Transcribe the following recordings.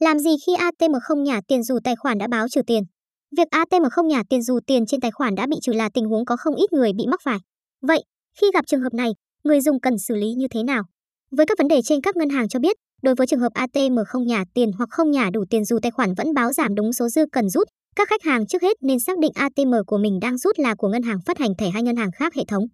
Làm gì khi ATM không nhả tiền dù tài khoản đã báo trừ tiền? Việc ATM không nhả tiền dù tiền trên tài khoản đã bị trừ là tình huống có không ít người bị mắc phải. Vậy, khi gặp trường hợp này, người dùng cần xử lý như thế nào? Với các vấn đề trên các ngân hàng cho biết, đối với trường hợp ATM không nhả tiền hoặc không nhả đủ tiền dù tài khoản vẫn báo giảm đúng số dư cần rút, các khách hàng trước hết nên xác định ATM của mình đang rút là của ngân hàng phát hành thẻ hay ngân hàng khác hệ thống.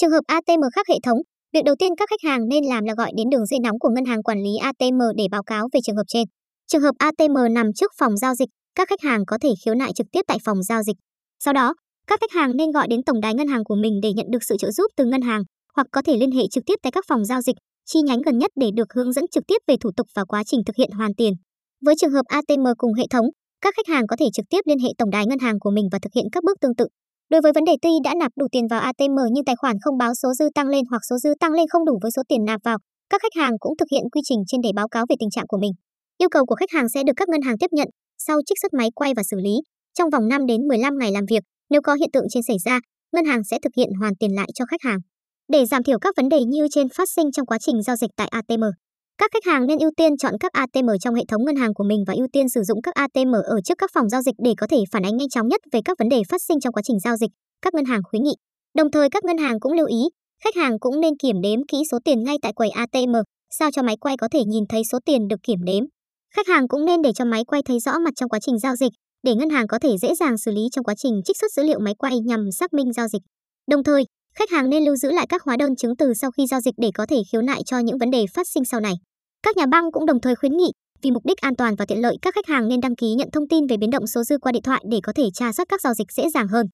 Trường hợp ATM khác hệ thống, việc đầu tiên các khách hàng nên làm là gọi đến đường dây nóng của ngân hàng quản lý ATM để báo cáo về trường hợp trên. Trường hợp ATM nằm trước phòng giao dịch, các khách hàng có thể khiếu nại trực tiếp tại phòng giao dịch. Sau đó, các khách hàng nên gọi đến tổng đài ngân hàng của mình để nhận được sự trợ giúp từ ngân hàng hoặc có thể liên hệ trực tiếp tại các phòng giao dịch, chi nhánh gần nhất để được hướng dẫn trực tiếp về thủ tục và quá trình thực hiện hoàn tiền. Với trường hợp ATM cùng hệ thống, các khách hàng có thể trực tiếp liên hệ tổng đài ngân hàng của mình và thực hiện các bước tương tự. Đối với vấn đề tuy đã nạp đủ tiền vào ATM nhưng tài khoản không báo số dư tăng lên hoặc số dư tăng lên không đủ với số tiền nạp vào, các khách hàng cũng thực hiện quy trình trên để báo cáo về tình trạng của mình. Yêu cầu của khách hàng sẽ được các ngân hàng tiếp nhận, sau trích xuất máy quay và xử lý. Trong vòng 5 đến 15 ngày làm việc, nếu có hiện tượng trên xảy ra, ngân hàng sẽ thực hiện hoàn tiền lại cho khách hàng. Để giảm thiểu các vấn đề như trên phát sinh trong quá trình giao dịch tại ATM, các khách hàng nên ưu tiên chọn các ATM trong hệ thống ngân hàng của mình và ưu tiên sử dụng các ATM ở trước các phòng giao dịch để có thể phản ánh nhanh chóng nhất về các vấn đề phát sinh trong quá trình giao dịch, các ngân hàng khuyến nghị. Đồng thời các ngân hàng cũng lưu ý, khách hàng cũng nên kiểm đếm kỹ số tiền ngay tại quầy ATM, sao cho máy quay có thể nhìn thấy số tiền được kiểm đếm. Khách hàng cũng nên để cho máy quay thấy rõ mặt trong quá trình giao dịch, để ngân hàng có thể dễ dàng xử lý trong quá trình trích xuất dữ liệu máy quay nhằm xác minh giao dịch. Đồng thời, khách hàng nên lưu giữ lại các hóa đơn chứng từ sau khi giao dịch để có thể khiếu nại cho những vấn đề phát sinh sau này. Các nhà băng cũng đồng thời khuyến nghị, vì mục đích an toàn và tiện lợi các khách hàng nên đăng ký nhận thông tin về biến động số dư qua điện thoại để có thể tra soát các giao dịch dễ dàng hơn.